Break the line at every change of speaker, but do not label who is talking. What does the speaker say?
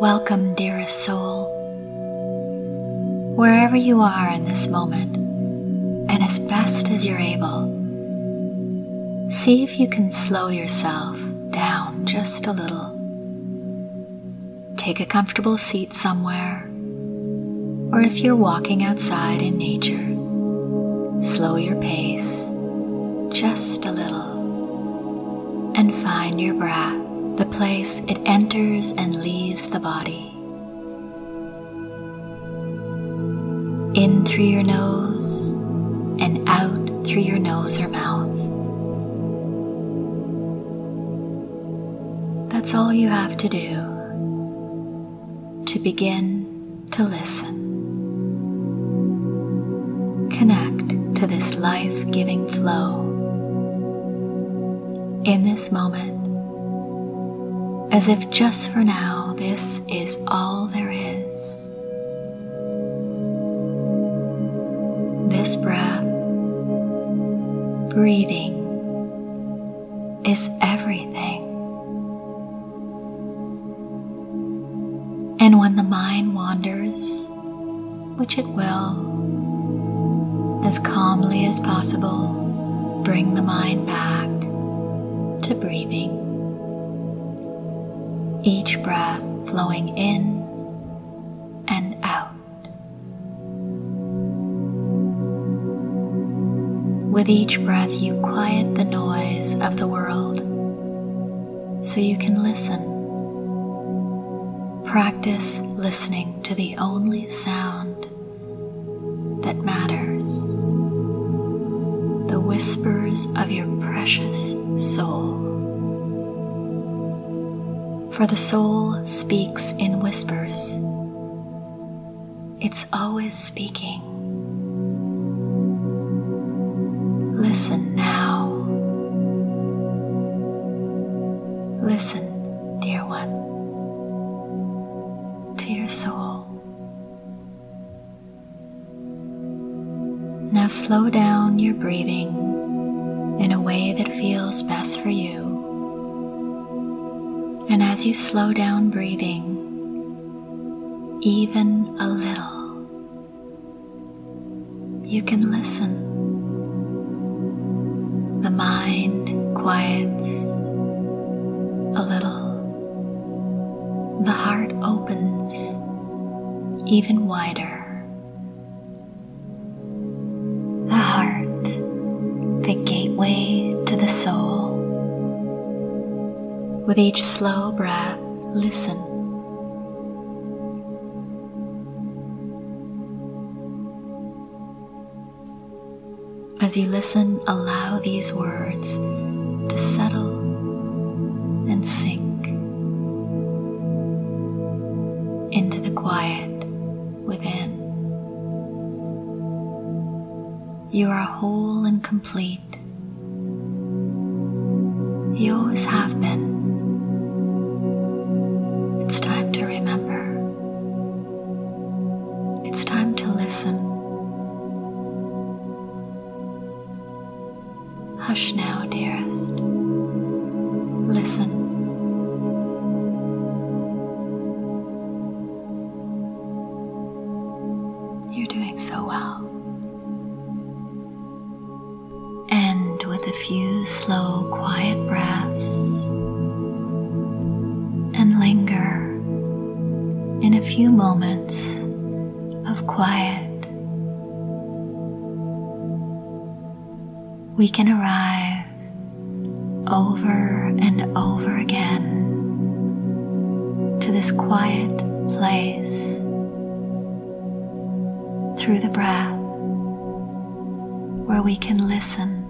Welcome, dearest soul. Wherever you are in this moment, and as best as you're able, see if you can slow yourself down just a little. Take a comfortable seat somewhere, or if you're walking outside in nature, slow your pace just a little and find your breath the place it enters and leaves the body. In through your nose and out through your nose or mouth. That's all you have to do to begin to listen. Connect to this life giving flow. In this moment, as if just for now this is all there is. This breath, breathing, is everything. And when the mind wanders, which it will, as calmly as possible, bring the mind back to breathing each breath flowing in and out. With each breath, you quiet the noise of the world so you can listen. Practice listening to the only sound that matters the whispers of your precious soul for the soul speaks in whispers. It's always speaking. Listen now. Listen, dear one, to your soul. Now slow down your breathing in a way that feels best for you. And as you slow down breathing, even a little, you can listen. The mind quiets a little. The heart opens even wider. With each slow breath, listen. As you listen, allow these words to settle and sink into the quiet within. You are whole and complete. You always have been. Hush now, dearest. Listen. You're doing so well. End with a few slow, quiet breaths and linger in a few moments of quiet. We can arrive over and over again to this quiet place through the breath where we can listen